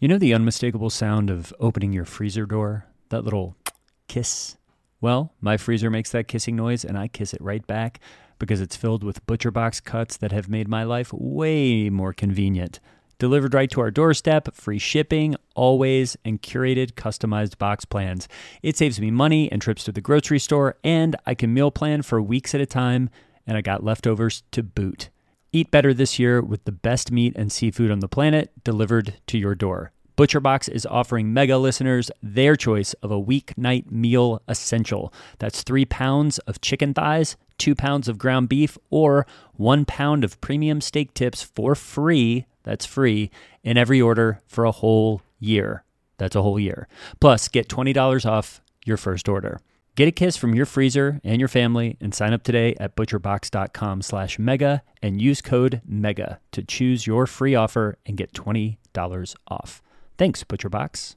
You know the unmistakable sound of opening your freezer door? That little kiss? Well, my freezer makes that kissing noise and I kiss it right back because it's filled with ButcherBox cuts that have made my life way more convenient. Delivered right to our doorstep, free shipping, always, and curated customized box plans. It saves me money and trips to the grocery store, and I can meal plan for weeks at a time, and I got leftovers to boot. Eat better this year with the best meat and seafood on the planet delivered to your door. ButcherBox is offering mega listeners their choice of a weeknight meal essential. That's three pounds of chicken thighs, two pounds of ground beef, or one pound of premium steak tips for free. That's free in every order for a whole year. That's a whole year. Plus, get $20 off your first order. Get a kiss from your freezer and your family and sign up today at butcherbox.com slash mega and use code MEGA to choose your free offer and get $20 off. Thanks, ButcherBox.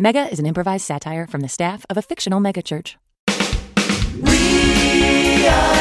Mega is an improvised satire from the staff of a fictional megachurch. We are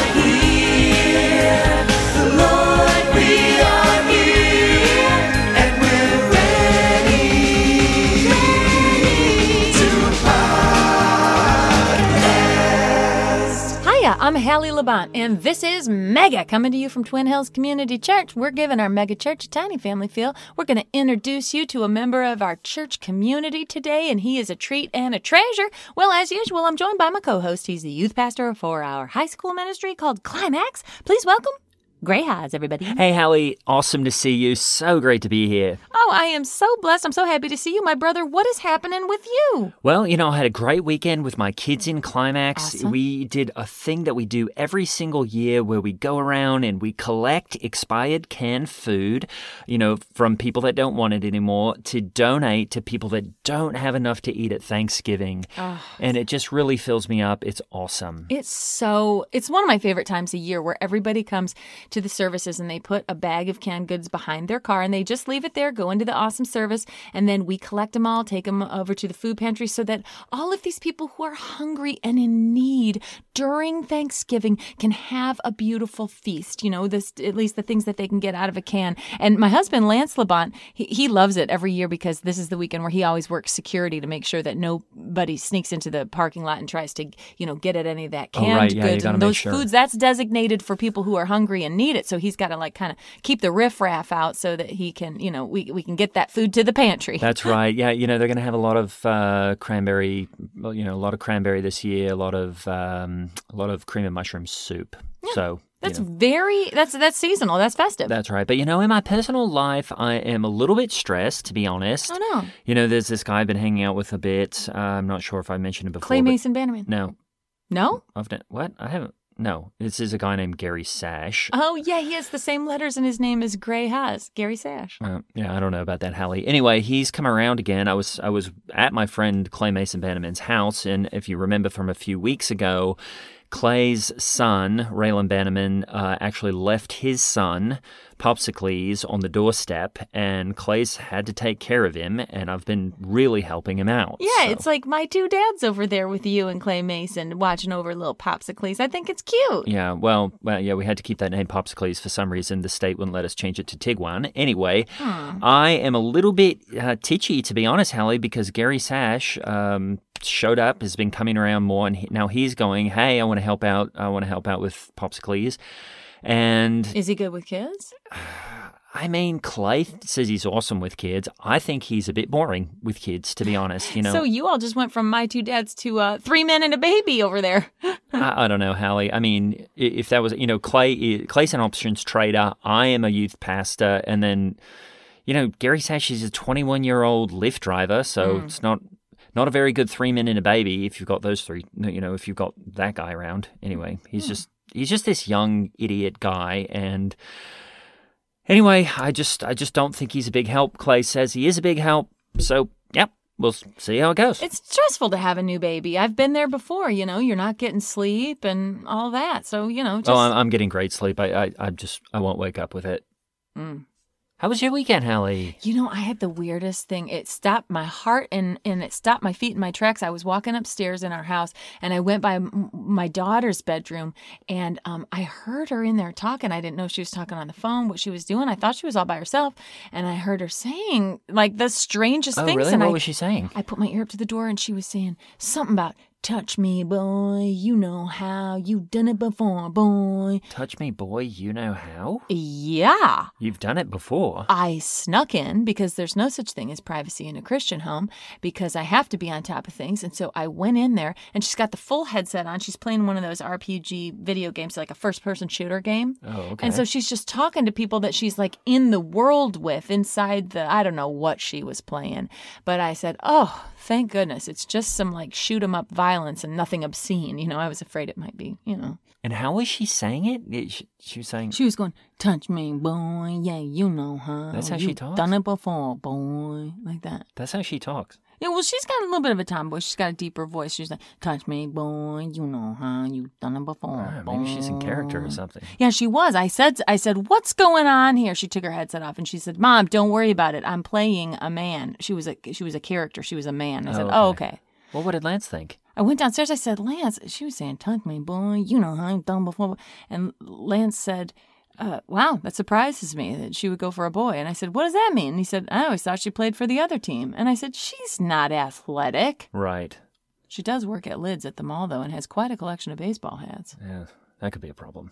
I'm Hallie Labont, and this is Mega coming to you from Twin Hills Community Church. We're giving our mega church a tiny family feel. We're going to introduce you to a member of our church community today, and he is a treat and a treasure. Well, as usual, I'm joined by my co host. He's the youth pastor for our high school ministry called Climax. Please welcome Gray Highs, everybody. Hey, Hallie, awesome to see you. So great to be here. Oh, I am so blessed. I'm so happy to see you, my brother. What is happening with you? Well, you know, I had a great weekend with my kids in Climax. Awesome. We did a thing that we do every single year where we go around and we collect expired canned food, you know, from people that don't want it anymore to donate to people that don't have enough to eat at Thanksgiving. Ah. And it just really fills me up. It's awesome. It's so it's one of my favorite times a year where everybody comes to the services and they put a bag of canned goods behind their car and they just leave it there, go into the awesome service, and then we collect them all, take them over to the food pantry so that all of these people who are hungry and in need during Thanksgiving can have a beautiful feast. You know, this at least the things that they can get out of a can. And my husband Lance Labont, he, he loves it every year because this is the weekend where he always works security to make sure that nobody sneaks into the parking lot and tries to, you know, get at any of that Oh, canned right. Yeah, goods and those sure. foods that's designated for people who are hungry and need it. So he's got to like kind of keep the riffraff out so that he can, you know, we, we can get that food to the pantry. That's right. Yeah, you know they're going to have a lot of uh, cranberry. well, You know, a lot of cranberry this year. A lot of um, a lot of cream and mushroom soup. So you that's know. very that's that's seasonal. That's festive. That's right. But you know, in my personal life, I am a little bit stressed, to be honest. oh no, You know, there's this guy I've been hanging out with a bit. Uh, I'm not sure if I mentioned it before. Clay Mason Bannerman. No, No. I've ne- what? I haven't. No, this is a guy named Gary Sash. Oh yeah, he has the same letters in his name as Gray has. Gary Sash. Uh, yeah, I don't know about that, Hallie. Anyway, he's come around again. I was I was at my friend Clay Mason Bannerman's house, and if you remember from a few weeks ago, Clay's son, Raylan Bannerman, uh, actually left his son, Popsicles, on the doorstep, and Clay's had to take care of him, and I've been really helping him out. Yeah, so- it's like my two dads over there with you and Clay Mason watching over little popsicles. I think it's cute. Yeah, well, well, yeah, we had to keep that name Popsicles for some reason. The state wouldn't let us change it to Tigwan. Anyway, I am a little bit uh, titchy, to be honest, Hallie, because Gary Sash um, showed up, has been coming around more, and he, now he's going, hey, I want to help out. I want to help out with Popsicles. And Is he good with kids? I mean, Clay says he's awesome with kids. I think he's a bit boring with kids, to be honest. You know, So you all just went from my two dads to uh, three men and a baby over there. I, I don't know, Hallie. I mean, if that was, you know, Clay, Clay's an options trader. I am a youth pastor, and then, you know, Gary Sash is a 21 year old Lyft driver, so it's not not a very good three men and a baby if you've got those three. You know, if you've got that guy around. Anyway, he's just he's just this young idiot guy, and anyway, I just I just don't think he's a big help. Clay says he is a big help. so, yep, we'll see how it goes. It's stressful to have a new baby. I've been there before. You know, you're not getting sleep and all that. So you know, just oh, I'm, I'm getting great sleep. I, I, I just, I won't wake up with it. Mm. How was your weekend, Hallie? You know, I had the weirdest thing. It stopped my heart and and it stopped my feet in my tracks. I was walking upstairs in our house and I went by m- my daughter's bedroom and um, I heard her in there talking. I didn't know she was talking on the phone, what she was doing. I thought she was all by herself, and I heard her saying like the strangest Oh, things. really? And What I, was she saying? I put my ear up to the door and she was saying something about touch me, boy. You know how You've done it before, boy. Touch me, boy. You know how. Yeah. You've done it before. I snuck in because there's no such thing as privacy in a Christian home because I have to be on top of things. And so I went in there and she's got the full headset on. She's playing one of those RPG video games, like a first person shooter game. Oh, okay. And so she's just talking to people that she's like in the world with inside the, I don't know what she was playing. But I said, oh, thank goodness. It's just some like shoot 'em up violence and nothing obscene. You know, I was afraid it might be, you know. and how was she saying it? It- She, she was saying. She was going, touch me, boy. Yeah, you know, huh? That's how she talks? Done it before, boy. Like that. That's how she talks. Yeah, well, she's got a little bit of a tomboy. She's got a deeper voice. She's like, touch me, boy. You know, huh? You've done it before. Ah, maybe she's in character or something. Yeah, she was. I said, I said, what's going on here? She took her headset off and she said, Mom, don't worry about it. I'm playing a man. She was a, she was a character. She was a man. I said, Oh, oh, okay. okay. Well, what did Lance think? I went downstairs. I said, Lance, she was saying, touch me, boy. You know how I've done before. And Lance said, uh, wow, that surprises me that she would go for a boy. And I said, what does that mean? And he said, I always thought she played for the other team. And I said, she's not athletic. Right. She does work at Lids at the mall, though, and has quite a collection of baseball hats. Yeah, that could be a problem.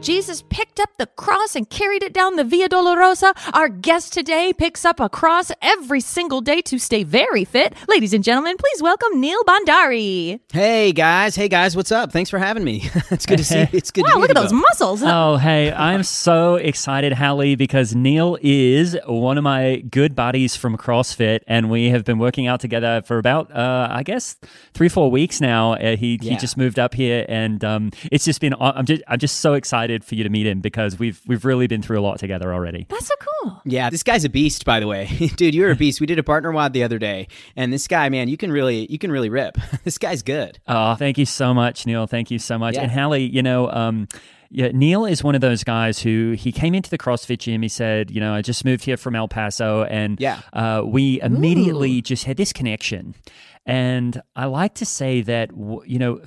Jesus picked up the cross and carried it down the Via Dolorosa, our guest today picks up a cross every single day to stay very fit. Ladies and gentlemen, please welcome Neel Bandari. Hey guys, hey guys, what's up? Thanks for having me. it's good to see. You. It's good. Wow, to look meet at those both. muscles. Oh, hey, I'm so excited, Hallie, because Neel is one of my good buddies from CrossFit, and we have been working out together for about, uh, I guess, three, four weeks now. Uh, he he just moved up here, and um, it's just been. I'm just I'm just so excited for you to meet him because we've we've really been through a lot together already. That's so cool. Yeah, this guy's a beast, by the way, dude. You're a beast. We did a partner WOD the other day, and this guy, man, you can really, you can really rip. this guy's good. Oh, thank you so much, Neel. Thank you so much. Yeah. And Hallie, you know, um, Yeah, Neel is one of those guys who he came into the CrossFit gym. He said, you know, I just moved here from El Paso, and Yeah. uh, we immediately just had this connection. And I like to say that you know,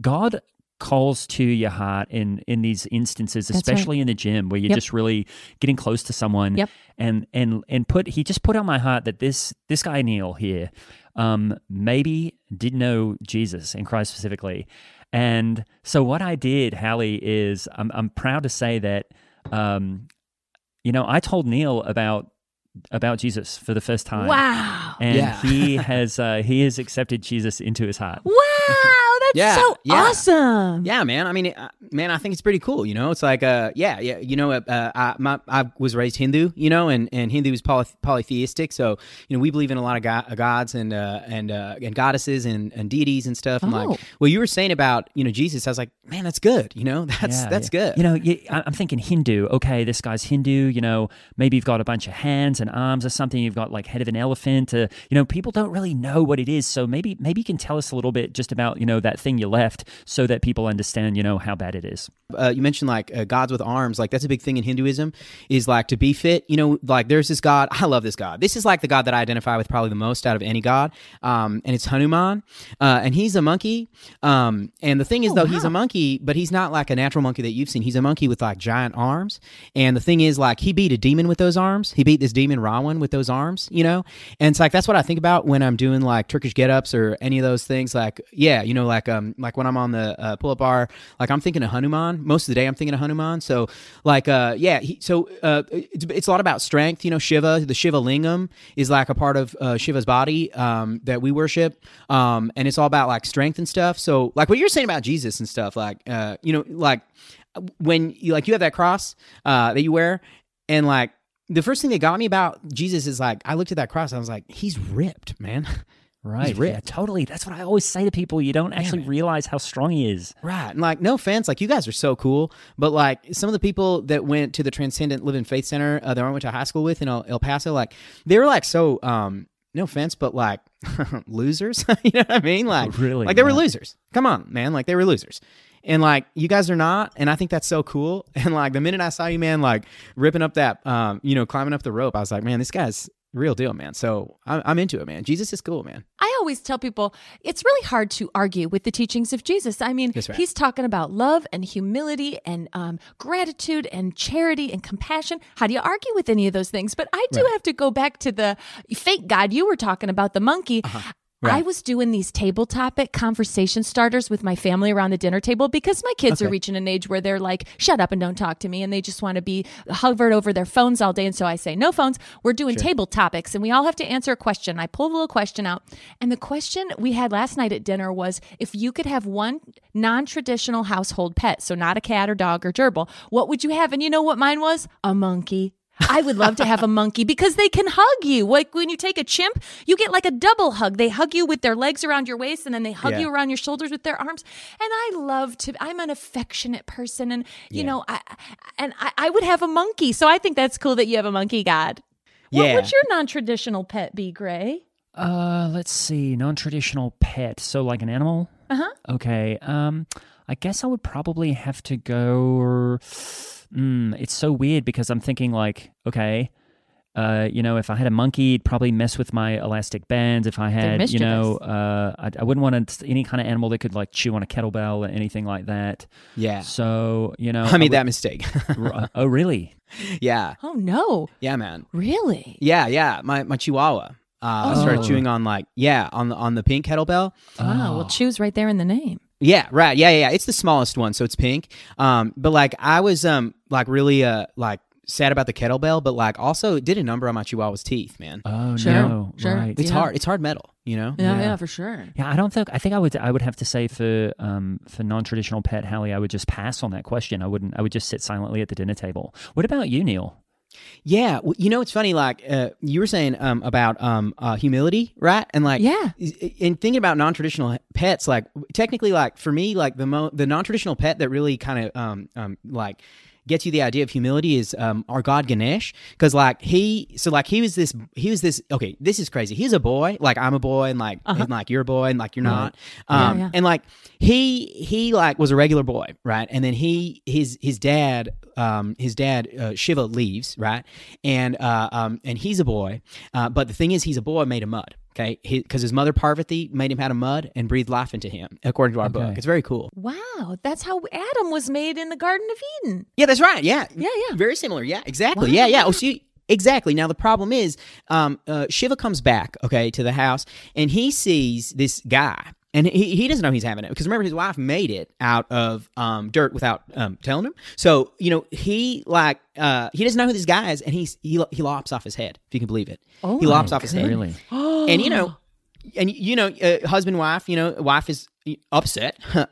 God calls to your heart in in these instances, right. especially in the gym where you're Yep. just really getting close to someone. Yep. And and and put he just put on my heart that this this guy Neel here, um, maybe didn't know Jesus and Christ specifically. And so what I did, Hallie, is I'm I'm proud to say that um, you know, I told Neel about about Jesus for the first time. Wow. And Yeah. he has uh, he has accepted Jesus into his heart. Wow, that's Yeah, so yeah. awesome. Yeah, man. I mean, uh, man, I think it's pretty cool. You know, it's like, uh, yeah, yeah. You know, uh, I, my, I was raised Hindu. You know, and and Hindu is poly- polytheistic. So you know, we believe in a lot of go- gods and uh, and uh, and goddesses and, and deities and stuff. And Oh. like, what you were saying about you know Jesus, I was like, man, that's good. You know, that's Yeah, that's yeah. good. You know, you, I'm thinking Hindu. Okay, this guy's Hindu. You know, maybe you've got a bunch of hands and arms or something. You've got like head of an elephant. Uh, you know, people don't really know what it is. So maybe maybe you can tell us a little bit just about you know that thing you left, so that people understand you know how bad it is. uh, you mentioned like uh, gods with arms like that's a big thing in hinduism is like to be fit you know like there's this god i love this god this is like the god that i identify with probably the most out of any god um, and it's hanuman uh, and he's a monkey um, and the thing is though he's a monkey but he's not like a natural monkey that you've seen he's a monkey with like giant arms and the thing is like he beat a demon with those arms he beat this demon ravan with those arms you know? And it's like that's what i think about when i'm doing like turkish get-ups or any of those things. Like yeah you know like um like when i'm on the uh, pull-up bar like i'm thinking of hanuman. Most of the day i'm thinking of hanuman. So like uh yeah he, so uh it's, it's a lot about strength you know shiva the shiva lingam is like a part of uh, shiva's body um that we worship. Um and it's all about like strength and stuff. So like what you're saying about jesus and stuff like uh you know like when you like you have that cross uh that you wear and like the first thing that got me about jesus is like i looked at that cross and i was like he's ripped man Right. ripped. Yeah, totally. That's what I always say to people. You don't actually realize how strong he is. Right. And like, no offense, like you guys are so cool, but like some of the people that went to the Transcendent Living Faith Center uh, that I went to high school with in El, El Paso, like they were like so, um, no offense, but like losers. you know what I mean? Like, Really? like they were Yeah. losers. Come on, man. Like they were losers. And like you guys are not, and I think that's so cool. And like the minute I saw you, man, like ripping up that, um, you know, climbing up the rope, I was like, man, this guy's real deal, man. So I'm, I'm into it, man. Jesus is cool, man. I always tell people it's really hard to argue with the teachings of Jesus. I mean, right. he's talking about love and humility and um, gratitude and charity and compassion. How do you argue with any of those things? But I do have to go back to the fake God you were talking about, the monkey. Uh-huh. I was doing these table topic conversation starters with my family around the dinner table because my kids are reaching an age where they're like, shut up and don't talk to me. And they just want to be hovered over their phones all day. And so I say, no phones. We're doing table topics and we all have to answer a question. I pull the little question out. And the question we had last night at dinner was if you could have one non traditional household pet, so not a cat or dog or gerbil, what would you have? And you know what mine was? A monkey. I would love to have a monkey because they can hug you. Like when you take a chimp, you get like a double hug. They hug you with their legs around your waist and then they hug Yeah. you around your shoulders with their arms. And I love to, I'm an affectionate person. And, you know, I, and I, I would have a monkey. So I think that's cool that you have a monkey god. What Yeah. would your non traditional pet be, Gray? Uh, let's see. Non-traditional pet. So like an animal. Uh huh. Okay. Um, I guess I would probably have to go. Mm, it's so weird because I'm thinking like, okay, uh, you know, if I had a monkey, it'd probably mess with my elastic bands. If I had, you know, uh, I, I wouldn't want to, any kind of animal that could like chew on a kettlebell or anything like that. Yeah. So you know, I made would- that mistake. r- oh, really? yeah. Oh, no. Yeah, man. Really? Yeah, yeah. My my Chihuahua. Uh, Oh. started chewing on like yeah on the on the pink kettlebell. Wow. Oh. Well, choose right there in the name. Yeah, right. Yeah, yeah, yeah. It's the smallest one, so it's pink. Um, but like I was um like really uh like sad about the kettlebell, but like also it did a number on my Chihuahua's teeth, man. Oh Sure, no! sure. Right. it's yeah. hard. It's hard metal, you know. Yeah, Yeah. yeah, for sure. Yeah, I don't think. I think I would. I would have to say for um for non-traditional pet Hallie, I would just pass on that question. I wouldn't. I would just sit silently at the dinner table. What about you, Neel? Yeah, well, you know it's funny. Like uh, you were saying um, about um, uh, humility, right? And like Yeah. in thinking about non-traditional pets, like technically, like for me, like the mo- the non-traditional pet that really kind of um, um, like gets you the idea of humility is um, our god ganesh because like he so like he was this he was this okay this is crazy he's a boy like i'm a boy and like and like you're a boy and like you're not um yeah. and like he he like was a regular boy right and then he his his dad um his dad uh, shiva leaves right and uh um and he's a boy uh, but the thing is he's a boy made of mud okay because his mother parvati made him out of mud and breathed life into him according to our book it's very cool Wow, that's how Adam was made in the Garden of Eden. yeah, that's right. Yeah, Yeah, yeah. Very similar. Yeah, exactly. Yeah, yeah. Oh, see, exactly. Now the problem is, um, uh, Shiva comes back, okay, to the house, and he sees this guy. And he, he doesn't know he's having it because remember his wife made it out of um, dirt without um, telling him. So you know he like uh, he doesn't know who this guy is, and he's he he lops off his head if you can believe it. Oh he my lops off his head, Really? and you know, and you know, uh, husband wife, you know, wife is upset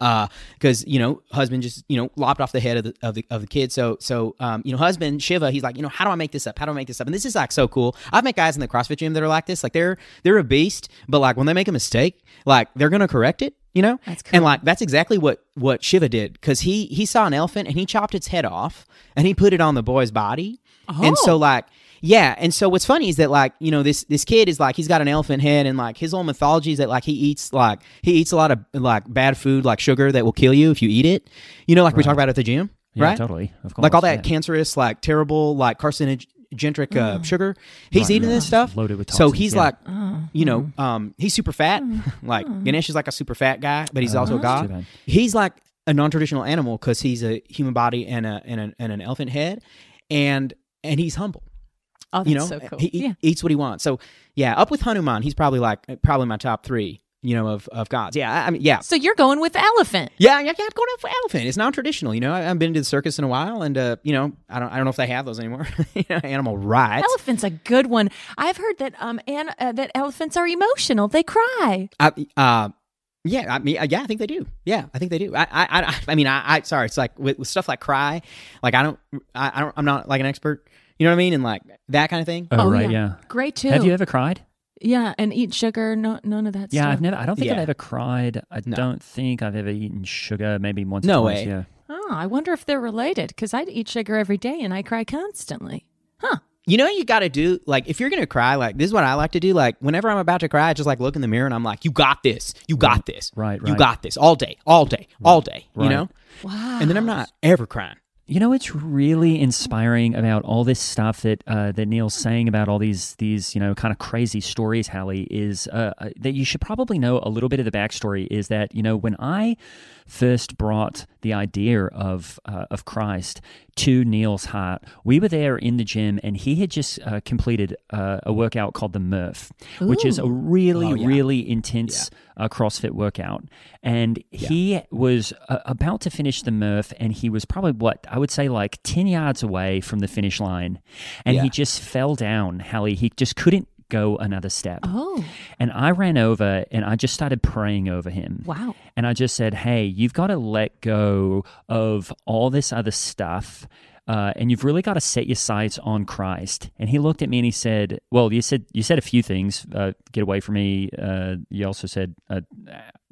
because you know husband just you know lopped off the head of the of the of the kid. So so um you know husband Shiva, he's like you know how do I make this up? How do I make this up? And this is like so cool. I've met guys in the CrossFit gym that are like this. Like they're they're a beast, but like when they make a mistake, like they're gonna correct it. You know, That's and like that's exactly what what Shiva did because he he saw an elephant and he chopped its head off and he put it on the boy's body, and so like yeah, and so what's funny is that like you know this this kid is like he's got an elephant head and like his whole mythology is that like he eats like he eats a lot of like bad food like sugar that will kill you if you eat it. You know, like we talk about at the gym, Yeah, right? totally. Of course. Like all that yeah. cancerous, like terrible, like carcinogenic uh, sugar. He's eating this stuff. Loaded with so he's yeah. like, you know, um, he's super fat. like Ganesh is like a super fat guy, but he's also a god. He's like a non-traditional animal because he's a human body and a and, a, and an elephant head, and and he's humble Oh, that's you know so cool. he, yeah. eats what he wants so yeah up with hanuman he's probably like probably my top three you know of, of gods yeah I, I mean yeah So you're going with elephant. yeah yeah yeah going up for elephant it's non-traditional you know I, haven't been to the circus in a while and uh you know i don't i don't know if they have those anymore you know animal rights Elephant's a good one. I've heard that um and uh, that elephants are emotional. They cry. I, uh yeah, I mean, uh, yeah, I think they do. Yeah, I think they do. I, I, I, I mean, I, I, sorry, it's like with, with stuff like cry, like I don't, I, I don't, I'm not like an expert. You know what I mean? And like that kind of thing. Oh, oh right, yeah. Great too. Have you ever cried? Yeah, and eat sugar. No, none of that. Yeah, stuff. I've never. I don't think I've ever cried. I No. don't think I've ever eaten sugar. Maybe once. No or twice, way. Yeah. Oh, I wonder if they're related because I eat sugar every day and I cry constantly. Huh? You know, what you got to do like if you're gonna cry, like this is what I like to do. Like whenever I'm about to cry, I just like look in the mirror and I'm like, "You got this. You got this. Right, You right. got this all day, all day, all day." You Right. know, Wow. and then I'm not ever crying. You know what's really inspiring about all this stuff that uh, that Neel's saying about all these these you know kind of crazy stories, Hallie, is uh, uh, that you should probably know a little bit of the backstory. Is that you know when I first brought the idea of uh, of Christ to Neel's heart, we were there in the gym, and he had just uh, completed uh, a workout called the Murph, which is a really Oh, yeah. really intense uh, CrossFit workout, and he was uh, about to finish the Murph, and he was probably what I would say like ten yards away from the finish line, and he just fell down. Hallie, he just couldn't go another step. Oh, And I ran over and I just started praying over him. wow. And I just said, hey, you've got to let go of all this other stuff. Uh, and you've really got to set your sights on Christ. And he looked at me and he said, "Well, you said you said a few things. Uh, get away from me. Uh, you also said, uh,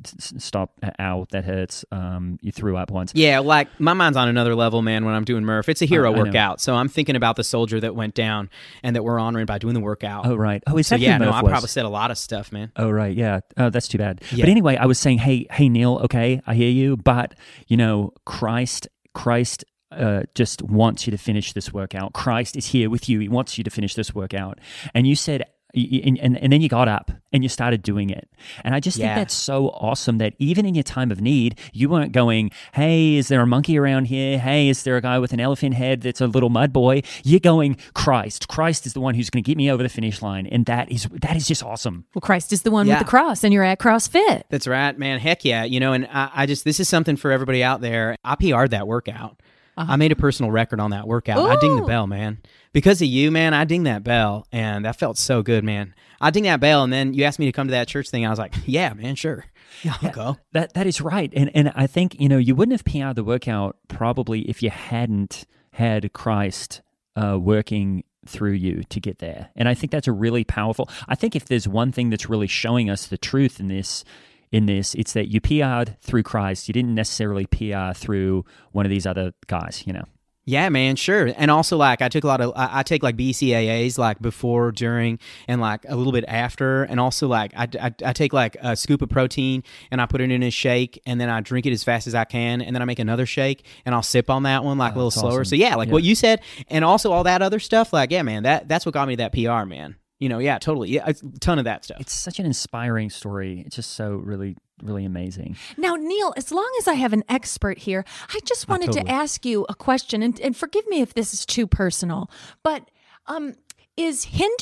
stop. Ow, that hurts. Um, you threw up once. Yeah, like my mind's on another level, man. When I'm doing Murph, it's a hero workout, so I'm thinking about the soldier that went down and that we're honoring by doing the workout. Oh, right. Oh, is so yeah, no, I was? probably said a lot of stuff, man. Oh right, yeah. Oh, that's too bad. Yeah. But anyway, I was saying, hey, hey, Neel. Okay, I hear you, but you know, Christ, Christ. Uh, just wants you to finish this workout. Christ is here with you. He wants you to finish this workout. And you said, y- y- and, and, and then you got up and you started doing it. And I just Yeah. think that's so awesome that even in your time of need, you weren't going, hey, is there a monkey around here? Hey, is there a guy with an elephant head that's a little mud boy? You're going, Christ. Christ is the one who's going to get me over the finish line. And that is that is just awesome. Well, Christ is the one Yeah. with the cross, and you're at CrossFit. That's right, man. Heck yeah. You know, and I, I just, this is something for everybody out there. I PR'd that workout. I made a personal record on that workout. I ding the Uh-huh. Bell, man. Because of you, man, I ding that bell. And that felt so good, man. I ding that bell. And then you asked me to come to that church thing. I was like, yeah, man, sure. Yeah, I'll go. That that is right, and and I think you know you wouldn't have PR'd the workout probably if you hadn't had Christ uh, working through you to get there, and I think that's a really powerful. I think if there's one thing that's really showing us the truth in this, in this, it's that you PR'd through Christ. You didn't necessarily PR through one of these other guys, you know. Yeah, man, sure. And also, like, I took a lot of, I, I take like BCAAs, like before, during, and like a little bit after. And also, like, I, I, I take like a scoop of protein and I put it in a shake and then I drink it as fast as I can. And then I make another shake and I'll sip on that one like oh, a little slower. awesome. So, yeah, like Yeah. what you said. And also all that other stuff. Like, yeah, man, that that's what got me that PR, man. You know, yeah, totally. Yeah, a ton of that stuff. It's such an inspiring story. It's just so really, really amazing. Now, Neel, as long as I have an expert here, I just wanted totally. to ask you a question, and, and forgive me if this is too personal, but um, is Hindu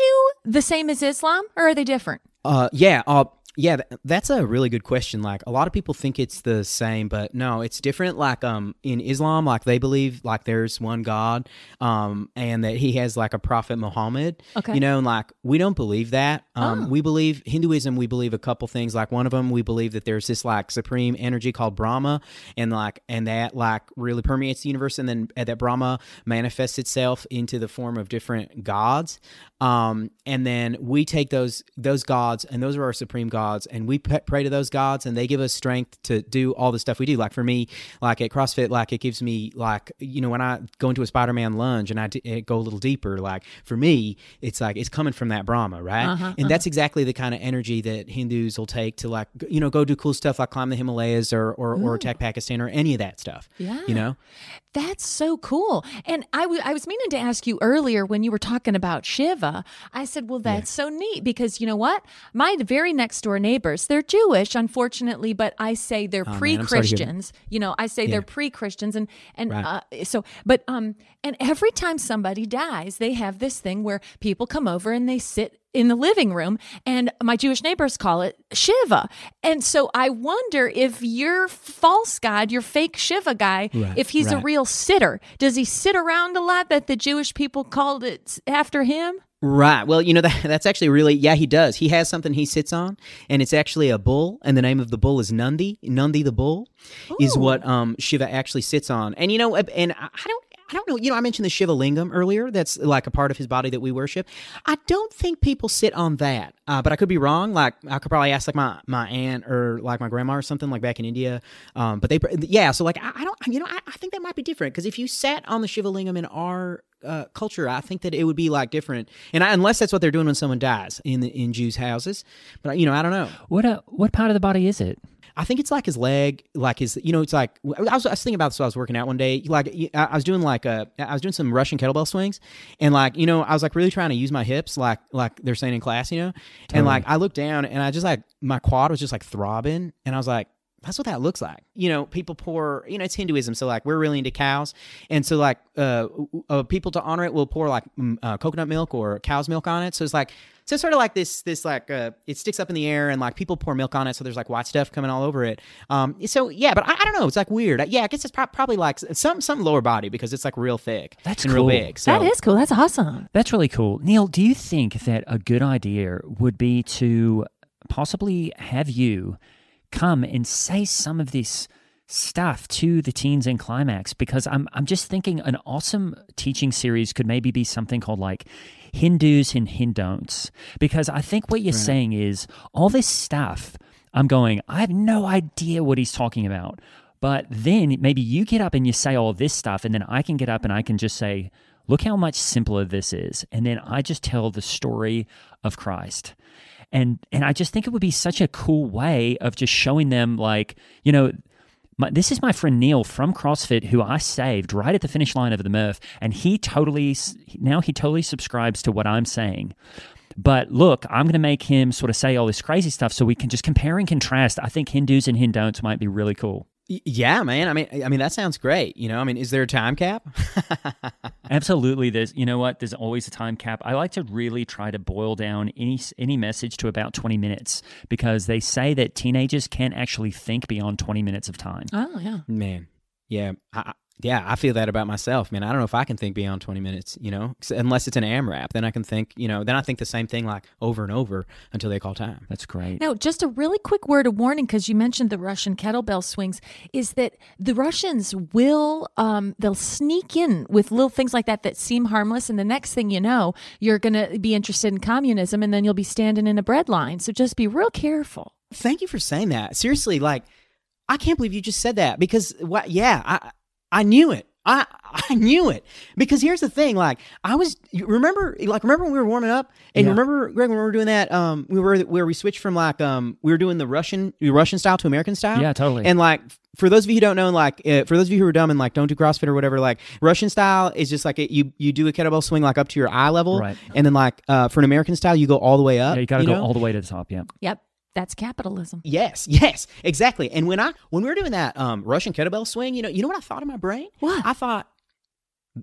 the same as Islam, or are they different? Uh, yeah, uh, yeah, th- that's a really good question. Like a lot of people think it's the same, but no, it's different. Like um, in Islam, like they believe like there's one God, um, and that he has like a prophet Muhammad. Okay. you know, and like we don't believe that. Um, Oh. we believe Hinduism. We believe a couple things. Like one of them, we believe that there's this like supreme energy called Brahma, and like and that like really permeates the universe, and then that Brahma manifests itself into the form of different gods. Um, and then we take those those gods, and those are our supreme gods, and we pray to those gods, and they give us strength to do all the stuff we do. Like for me, like at CrossFit, like it gives me like you know when I go into a Spider-Man lunge and I d- go a little deeper. Like for me, it's like it's coming from that Brahma, right? Uh-huh, and that's exactly the kind of energy that Hindus will take to like you know go do cool stuff like climb the Himalayas or or, or attack Pakistan or any of that stuff. Yeah. you know. That's so cool. And I I was meaning to ask you earlier when you were talking about Shiva. I said, well, that's so neat because you know what? My very next door neighbors, they're Jewish, unfortunately, but I say they're Oh, pre I'm sorry to hear that. Christians. You know, I say they're pre Christians. And, and Right. uh, so, but, um, and every time somebody dies, they have this thing where people come over and they sit in the living room and my Jewish neighbors call it Shiva. And so I wonder if your false god, your fake Shiva guy, Right, if he's a real sitter, does he sit around a lot that the Jewish people called it after him? Right. Well, you know that that's actually really yeah, he does. He has something he sits on and it's actually a bull and the name of the bull is Nandi. Nandi the bull is what um Shiva actually sits on. And you know and I I don't I don't know. You know, I mentioned the Shiva Lingam earlier. That's like a part of his body that we worship. I don't think people sit on that, uh, but I could be wrong. Like I could probably ask like my my aunt or like my grandma or something like back in India. Um, but they, yeah. So like I, I don't, you know, I, I think that might be different because if you sat on the Shiva Lingam in our uh, culture, I think that it would be like different. And I, unless that's what they're doing when someone dies in the, in Jews' houses, but you know, I don't know. What uh, what part of the body is it? I think it's like his leg, like his, you know, it's like I was, I was thinking about this while I was working out one day. Like I I was doing like a, I was doing some Russian kettlebell swings, and like you know, I was like really trying to use my hips, like like they're saying in class, you know, and like I looked down and I just like my quad was just like throbbing, and I was like. That's what that looks like. You know, people pour, you know, it's Hinduism. So, like, we're really into cows. And so, like, uh, uh people to honor it will pour, like, mm, uh, coconut milk or cow's milk on it. So, it's like, so it's sort of like this, this like, uh, it sticks up in the air and like people pour milk on it. So there's like white stuff coming all over it. Um, so yeah, but I, I don't know. It's like weird. Yeah, I guess it's pro- probably like some, some lower body because it's like real thick. That's and real big. So that is cool. That's awesome. That's really cool. Neel, do you think that a good idea would be to possibly have you come and say some of this stuff to the teens in climax because I'm I'm just thinking an awesome teaching series could maybe be something called like Hindus and Hindon'ts because I think what you're saying is all this stuff I'm going I have no idea what he's talking about. But then maybe you get up and you say all this stuff and then I can get up and I can just say look how much simpler this is. And then I just tell the story of Christ and and I just think it would be such a cool way of just showing them like you know my, this is my friend Neel from CrossFit who I saved right at the finish line of the Murph and he totally now he totally subscribes to what I'm saying. But look I'm going to make him sort of say all this crazy stuff so we can just compare and contrast. I think Hindus and Hindon'ts might be really cool yeah, man. I mean, I mean that sounds great. You know, I mean, is there a time cap? Absolutely. There's, you know what? There's always a time cap. I like to really try to boil down any any message to about 20 minutes because they say that teenagers can't actually think beyond 20 minutes of time. Oh, yeah. man, yeah, I, I- yeah. I feel that about myself, man. I don't know if I can think beyond twenty minutes. You know, unless it's an AMRAP, then I can think. You know, then I think the same thing like over and over until they call time. That's great. Now, just a really quick word of warning because you mentioned the Russian kettlebell swings is that the Russians will um, they'll sneak in with little things like that that seem harmless, and the next thing you know, you're going to be interested in communism, and then you'll be standing in a bread line. So just be real careful. Thank you for saying that. Seriously, like I can't believe you just said that because what? Yeah, I I knew it. I I knew it because here's the thing. Like I was, remember, like remember when we were warming up, and Yeah. remember Greg when we were doing that. Um, we were where we switched from like um, we were doing the Russian Russian style to American style. Yeah, totally. And like for those of you who don't know, like uh, for those of you who are dumb and like don't do CrossFit or whatever, like Russian style is just like it, you you do a kettlebell swing like up to your eye level, Right. And then like uh, for an American style, you go all the way up. Yeah, you got to go know? all the way to the top. Yeah. Yep, that's capitalism. Yes, yes, exactly. And when I when we were doing that um, Russian kettlebell swing, you know, you know what I thought in my brain? What? I thought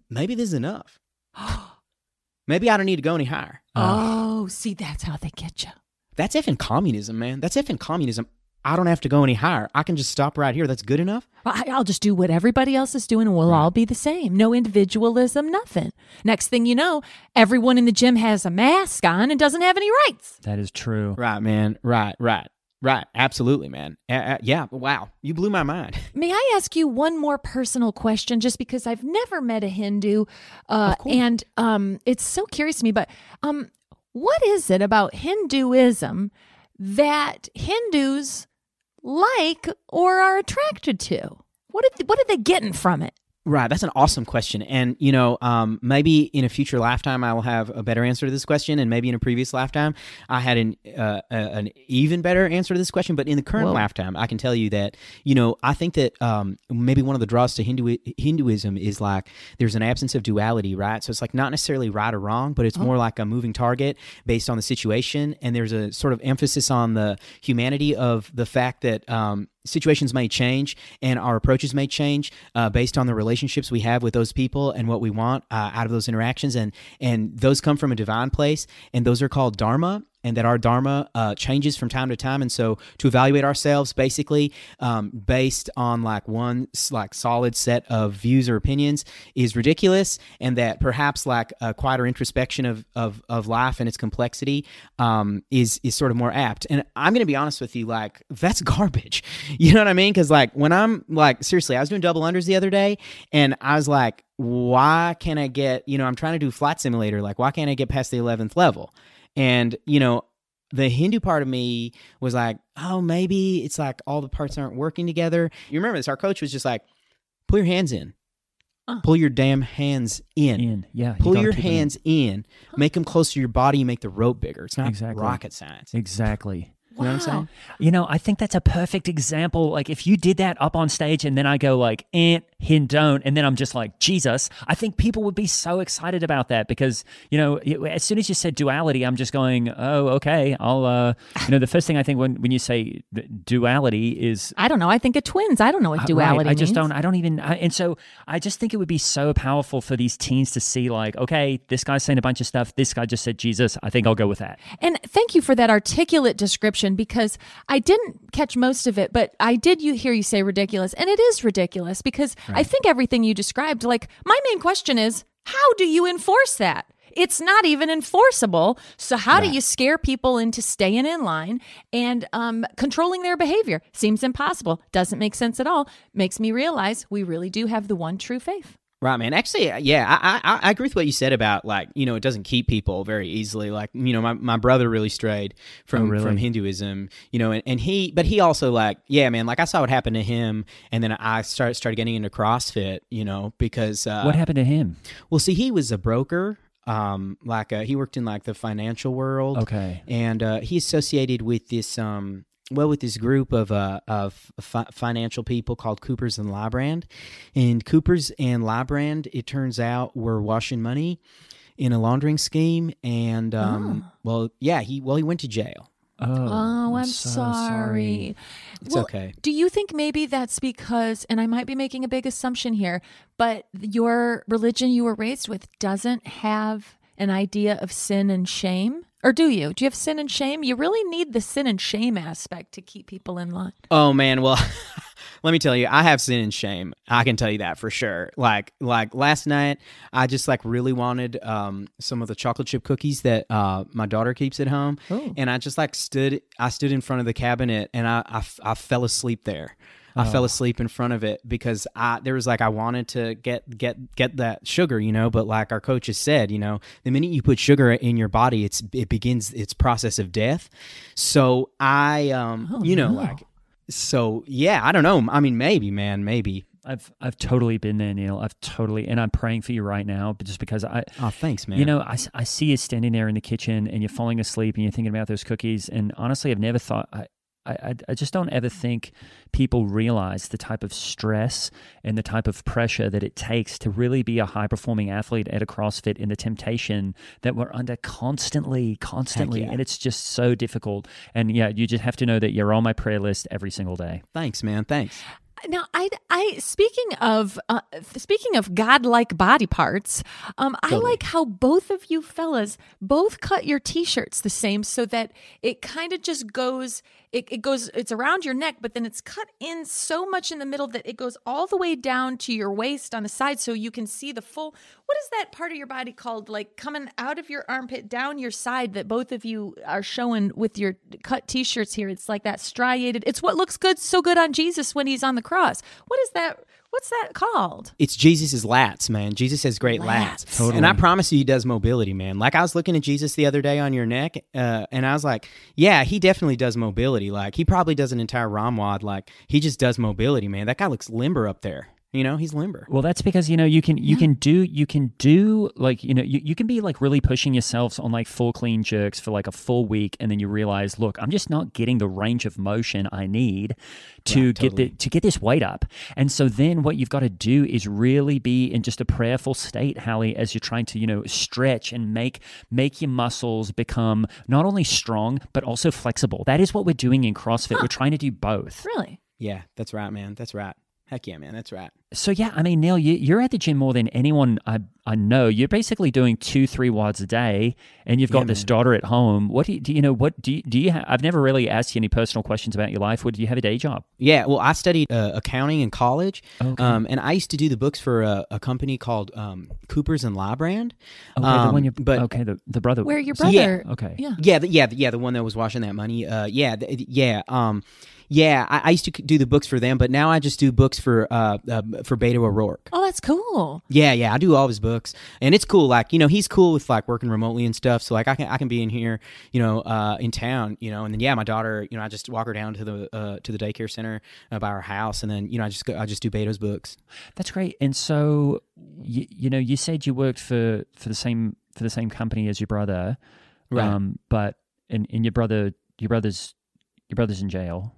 maybe this is enough. maybe I don't need to go any higher. oh, see, that's how they get you. That's effing communism, man. That's effing communism. I don't have to go any higher. I can just stop right here. That's good enough. I- I'll just do what everybody else is doing and we'll all be the same. No individualism, nothing. Next thing you know, everyone in the gym has a mask on and doesn't have any rights. That is true. Right, man. Right, right, right. Absolutely, man. Uh, uh, yeah. Wow. You blew my mind. May I ask you one more personal question, just because I've never met a Hindu, uh, and um, it's so curious to me. But um, what is it about Hinduism that Hindus like or are attracted to? What are, what are they getting from it? Right, that's an awesome question, and you know, um, maybe in a future lifetime I will have a better answer to this question, and maybe in a previous lifetime I had an uh, a- an even better answer to this question. But in the current Whoa. lifetime, I can tell you that you know I think that um, maybe one of the draws to Hindu Hinduism is like there's an absence of duality, right? So it's like not necessarily right or wrong, but it's more like a moving target based on the situation, and there's a sort of emphasis on the humanity of the fact that. Um, situations may change and our approaches may change uh, based on the relationships we have with those people and what we want uh, out of those interactions. And and those come from a divine place and those are called dharma and that our dharma uh, changes from time to time. And so to evaluate ourselves basically um, based on like one like solid set of views or opinions is ridiculous and that perhaps like a quieter introspection of of, of life and its complexity um, is is sort of more apt. And i'm gonna be honest with you like that's garbage. You know what i mean? Because like when i'm like seriously i was doing double unders the other day and i was like why can't i get you know i'm trying to do flight simulator like why can't i get past the 11th level and you know the Hindu part of me was like, oh, maybe it's like all the parts aren't working together. You remember this? Our coach was just like, pull your hands in, Uh. pull your damn hands in, In. Yeah. pull gotta your it in. hands in, make them close to your body, and make the rope bigger. It's not Exactly. rocket science. Exactly. You know what I'm saying? You know, I think that's a perfect example. Like, if you did that up on stage and then I go like, eh, hin, don't, and then I'm just like, Jesus, I think people would be so excited about that because, you know, as soon as you said duality, I'm just going, oh, okay. I'll, uh, you know, the first thing I think when, when you say duality is I don't know. I think of twins. I don't know what Uh, duality Right. I just means. don't. I don't even. I, and so I just think it would be so powerful for these teens to see, like, okay, this guy's saying a bunch of stuff. This guy just said Jesus. I think I'll go with that. And thank you for that articulate description because I didn't catch most of it, but I did you hear you say ridiculous. And it is ridiculous because I think everything you described, like my main question is, how do you enforce that? It's not even enforceable. So how do you scare people into staying in line and um, controlling their behavior? Seems impossible. Doesn't make sense at all. Makes me realize we really do have the one true faith. Right, man. Actually, uh, yeah, I, I I agree with what you said about like you know it doesn't keep people very easily. Like you know my, my brother really strayed from Oh, really? from Hinduism. You know, and, and he but he also like yeah, man. Like I saw what happened to him, and then I started started getting into CrossFit. You know, because uh, what happened to him? well, see, he was a broker. Um, like uh, he worked in like the financial world. Okay. and uh, he associated with this um well with this group of uh of fi- financial people called Coopers and Lybrand, and Coopers and Lybrand it turns out were washing money in a laundering scheme, and um well yeah he well he went to jail. Oh, Oh, I'm, so sorry. It's Well, okay. Do you think maybe that's because, and I might be making a big assumption here, but your religion you were raised with doesn't have an idea of sin and shame? Or do you? Do you have sin and shame? You really need the sin and shame aspect to keep people in line. Oh man, well, let me tell you, I have sin and shame. I can tell you that for sure. Like like last night, I just like really wanted um some of the chocolate chip cookies that uh my daughter keeps at home, Ooh. and I just like stood. I stood in front of the cabinet and I I fell asleep there. I fell asleep in front of it because I there was like I wanted to get get get that sugar, you know, but like our coaches said, you know, the minute you put sugar in your body, it's it begins its process of death. So I um Oh, you know no. like so yeah, I don't know. I mean maybe, man, maybe. I've I've totally been there, Neel. I've totally, and I'm praying for you right now, but just because I, Oh, thanks, man. you know, I, I see you standing there in the kitchen and you're falling asleep and you're thinking about those cookies. And honestly, I've never thought, I, I, I- just don't ever think people realize the type of stress and the type of pressure that it takes to really be a high performing athlete at a CrossFit in the temptation that we're under constantly, constantly. yeah. And it's just so difficult. And yeah, you just have to know that you're on my prayer list every single day. thanks, man. Thanks. Now, I, I speaking of uh, speaking of godlike body parts, um, I like how both of you fellas both cut your t-shirts the same, so that it kind of just goes. It, it goes. It's around your neck, but then it's cut in so much in the middle that it goes all the way down to your waist on the side, so you can see the full. What is that part of your body called? Like coming out of your armpit down your side that both of you are showing with your cut t-shirts here. It's like that striated. It's what looks good, so good on Jesus when he's on the cross. What is that? What's that called? It's Jesus's lats, man. Jesus has great lats. Lats. And I promise you, he does mobility, man. Like I was looking at Jesus the other day on your neck, uh, and I was like, yeah, he definitely does mobility. Like he probably does an entire ROMWOD. Like he just does mobility, man. That guy looks limber up there. You know, he's limber. Well, that's because you know you can you can do you can do like you know you, you can be like really pushing yourselves on like full clean jerks for like a full week, and then you realize, look, I'm just not getting the range of motion I need to get the to get this weight up. And so then what you've got to do is really be in just a prayerful state, Hallie, as you're trying to you know stretch and make make your muscles become not only strong but also flexible. That is what we're doing in CrossFit. We're trying to do both. Really? Yeah, that's right, man. That's right. Heck yeah, man. That's right. So yeah, I mean, Neel, you, you're at the gym more than anyone I I know. You're basically doing two, three WODs a day, and you've got Yeah, this man. daughter at home. What do you, do you know? What do you, do you? Ha- I've never really asked you any personal questions about your life. What do you have a day job? Yeah, well, I studied uh, accounting in college, Okay. um, and I used to do the books for a, a company called um, Coopers and Lybrand. Okay, the Um, one you, but okay, the the brother. Where your So, yeah, brother? Okay. Yeah. Yeah, the, yeah, the, yeah, the one that was washing that money. Uh, yeah, the, yeah, um, yeah. I, I used to do the books for them, but now I just do books for uh, uh for Beto O'Rourke. Oh, that's cool. Yeah, yeah, I do all his books, and it's cool. Like you know, he's cool with like working remotely and stuff. So like I can I can be in here, you know, uh, in town, you know, and then yeah, my daughter, you know, I just walk her down to the uh, to the daycare center uh, by our house, and then you know I just go, I just do Beto's books. That's great. And so, you, you know, you said you worked for for the same for the same company as your brother, Right. Um, but and, and your brother, your brother's your brother's in jail.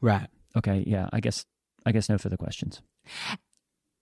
Right. Okay, yeah. I guess I guess no further questions.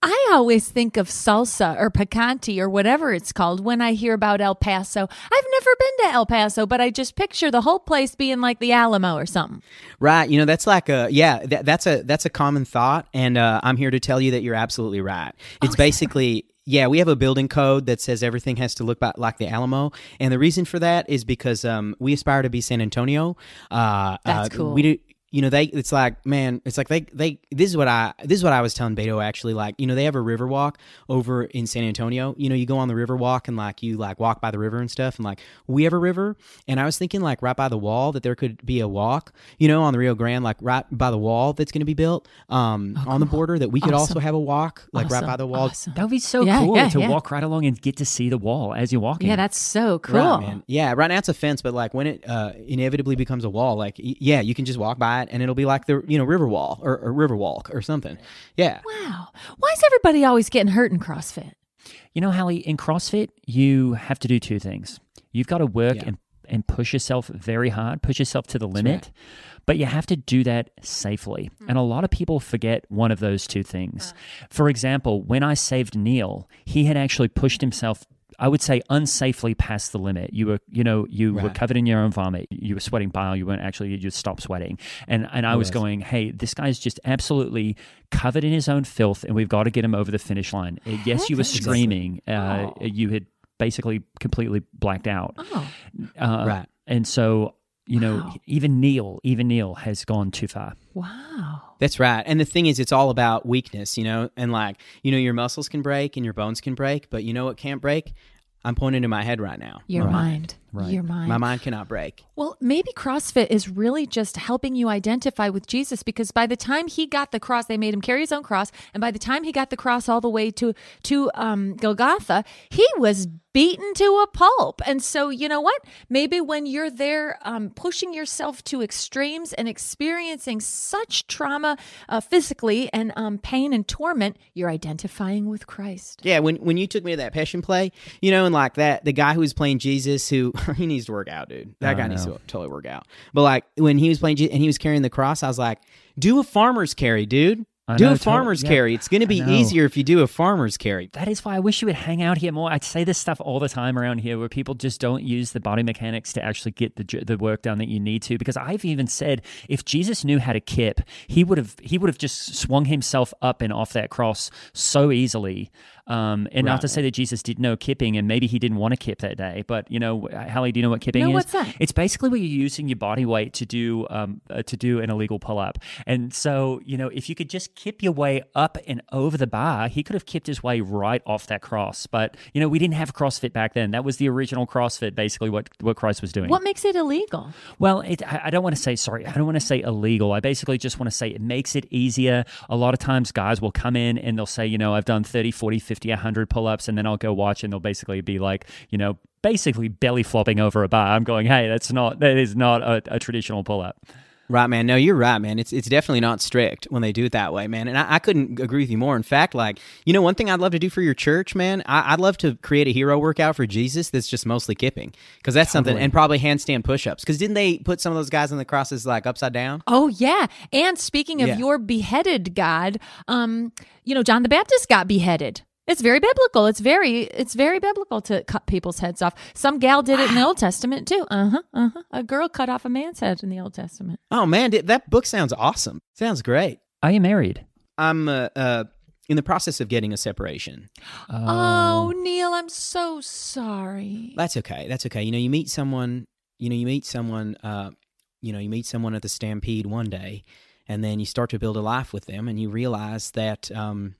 I always think of salsa or picante or whatever it's called when I hear about El Paso. I've never been to El Paso, but I just picture the whole place being like the Alamo or something. Right. You know, that's like a yeah, that, that's a that's a common thought and uh, I'm here to tell you that you're absolutely right. It's basically yeah, we have a building code that says everything has to look ba- like the Alamo, and the reason for that is because um, we aspire to be San Antonio. Uh, That's uh, cool. We do, you know, they. It's like, man, it's like they, they. This is what I. This is what I was telling Beto actually. Like, you know, they have a river walk over in San Antonio. You know, you go on the river walk and like you like walk by the river and stuff. And like we have a river, and I was thinking like right by the wall that there could be a walk. You know, on the Rio Grande, like right by the wall that's going to be built um, on the border. That we could also have a walk like right by the wall. Awesome. That would be so Yeah, cool yeah, to yeah. walk right along and get to see the wall as you're walking. Yeah, that's so cool. Right, man. Yeah, right now it's a fence, but like when it uh, inevitably becomes a wall, like yeah, you can just walk by it and it'll be like the you know river wall or, or river walk or something. Yeah, Wow. Why is everybody always getting hurt in CrossFit? You know, Hallie, in CrossFit, you have to do two things. You've got to work Yeah. and, and push yourself very hard, push yourself to the limit, but you have to do that safely. Hmm. And a lot of people forget one of those two things. For example, when I saved Neel, he had actually pushed himself. I would say unsafely past the limit. You were, you know, you were covered in your own vomit. You were sweating bile. You weren't actually. You just stopped sweating. And and I was going, hey, this guy's just absolutely covered in his own filth, and we've got to get him over the finish line. Uh, Yes, you were screaming. Uh, Oh. You had basically completely blacked out. Oh, Uh, Right. And so, you know, Wow. even Neel, even Neel has gone too far. wow. that's right. And the thing is, it's all about weakness, you know, and like you know, your muscles can break and your bones can break, but you know what can't break? I'm pointing to my head right now. Your Right. mind. Right. your mind. My mind cannot break. Well, maybe CrossFit is really just helping you identify with Jesus because by the time he got the cross, they made him carry his own cross, and by the time he got the cross all the way to to um, Golgotha, he was beaten to a pulp. And so, you know what? Maybe when you're there, um, pushing yourself to extremes and experiencing such trauma uh, physically and um, pain and torment, you're identifying with Christ. Yeah, when when you took me to that passion play, you know, and like that, the guy who was playing Jesus, who he needs to work out, dude. That I guy needs to totally work out. But like when he was playing and he was carrying the cross, I was like, do a farmer's carry, dude. I do know, a farmer's yeah, carry. It's going to be easier if you do a farmer's carry. That is why I wish you would hang out here more. I say this stuff all the time around here where people just don't use the body mechanics to actually get the the work done that you need to because I've even said if Jesus knew how to kip, he would have he would have just swung himself up and off that cross so easily. Um, and not to say that Jesus did know kipping and maybe he didn't want to kip that day, but you know, Hallie, do you know what kipping No, is? what's that? It's basically where you're using your body weight to do um, uh, to do an illegal pull up. And so, you know, if you could just kip your way up and over the bar, he could have kipped his way right off that cross. But you know, we didn't have CrossFit back then. That was the original CrossFit, basically what what Christ was doing. What makes it illegal? Well, it, I I don't want to say sorry. I don't want to say illegal. I basically just want to say it makes it easier. A lot of times, guys will come in and they'll say, you know, I've done 30, 40, 50, 100 pull ups, and then I'll go watch and they'll basically be like, you know, basically belly flopping over a bar. I'm going, hey, that's not, that is not a, a traditional pull up. Right, man. No, you're right, man. It's it's definitely not strict when they do it that way, man. And I, I couldn't agree with you more. In fact, like you know, one thing I'd love to do for your church, man. I, I'd love to create a hero workout for Jesus that's just mostly kipping, because that's something, and probably handstand push-ups. Because didn't they put some of those guys on the crosses like upside down? Oh yeah. And speaking of Yeah. your beheaded God, um, you know, John the Baptist got beheaded. It's very biblical. It's very it's very biblical to cut people's heads off. Some gal did it in the Old Testament too. Uh-huh. Uh-huh. A girl cut off a man's head in the Old Testament. Oh man, that book sounds awesome. Sounds great. Are you married? I'm uh, uh, in the process of getting a separation. Oh, Neel, I'm so sorry. That's okay. That's okay. You know, you meet someone. You know, you meet someone. Uh, you know, you meet someone at the Stampede one day, and then you start to build a life with them, and you realize that um,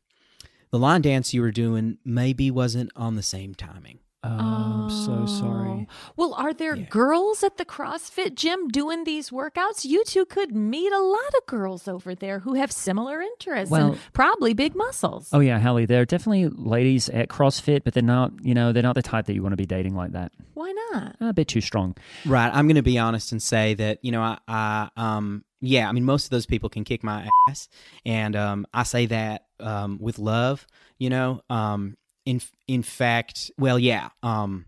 the line dance you were doing maybe wasn't on the same timing. Oh, I'm so sorry. Oh. Well, are there Yeah. girls at the CrossFit gym doing these workouts? You two could meet a lot of girls over there who have similar interests Well- and probably big muscles. Oh yeah, Hallie. There are definitely ladies at CrossFit, but they're not. You know, they're not the type that you want to be dating like that. Why not? A bit too strong. Right. I'm going to be honest and say that you know I, I um yeah I mean most of those people can kick my ass, and um I say that um with love. You know um in in fact well yeah um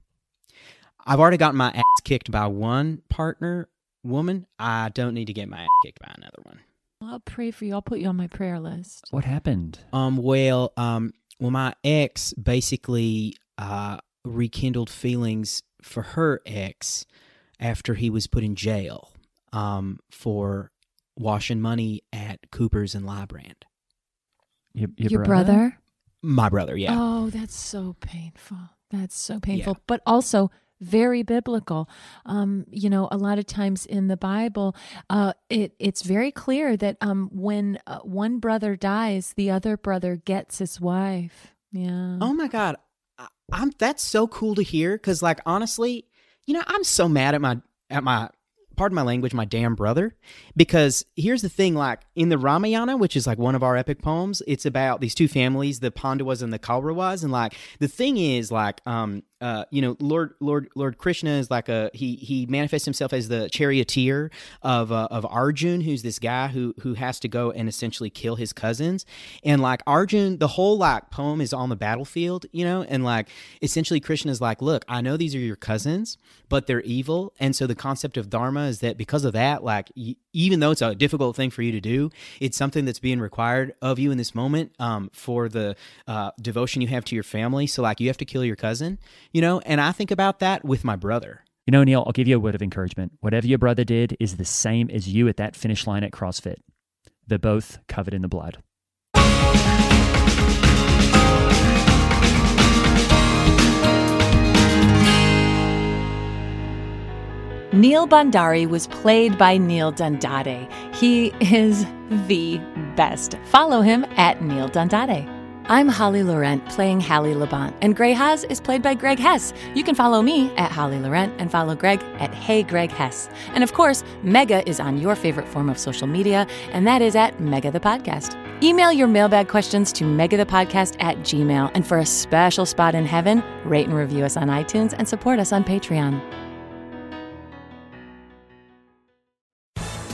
I've already gotten my ass kicked by one partner woman. I don't need to get my ass kicked by another one. I'll pray for you. I'll put you on my prayer list. What happened? Um, well, um, well, my ex basically uh, rekindled feelings for her ex after he was put in jail um, for washing money at Cooper's and Lybrand. Your, Your, brother? My brother, yeah. Oh, that's so painful. That's so painful, but also very biblical. Um, you know, a lot of times in the Bible, uh, it it's very clear that um, when uh, one brother dies, the other brother gets his wife. Yeah. Oh my god, I, I'm that's so cool to hear because, like, honestly, you know, I'm so mad at my at my pardon my language, my damn brother. Because here's the thing, like in the Ramayana, which is like one of our epic poems, it's about these two families, the Pandavas and the Kauravas, and like the thing is, like, um, uh, you know, Lord Lord Lord Krishna is like a he he manifests himself as the charioteer of uh, of Arjun, who's this guy who who has to go and essentially kill his cousins, and like Arjun, the whole like poem is on the battlefield, you know, and like essentially Krishna is like, look, I know these are your cousins, but they're evil, and so the concept of dharma is that because of that, like y- even though it's a difficult thing for you to do, it's something that's being required of you in this moment um, for the uh, devotion you have to your family. So like you have to kill your cousin, you know, and I think about that with my brother. You know, Neel, I'll give you a word of encouragement. Whatever your brother did is the same as you at that finish line at CrossFit. They're both covered in the blood. Neel Bandari was played by Neal Dandade. He is the best. Follow him at Neal Dandade. I'm Holly Laurent playing Hallie Labont, and Grey Haas is played by Greg Hess. You can follow me at Holly Laurent and follow Greg at Hey Greg Hess. And of course, Mega is on your favorite form of social media, and that is at Mega the Podcast. Email your mailbag questions to megathepodcast at gmail. And for a special spot in heaven, rate and review us on iTunes and support us on Patreon.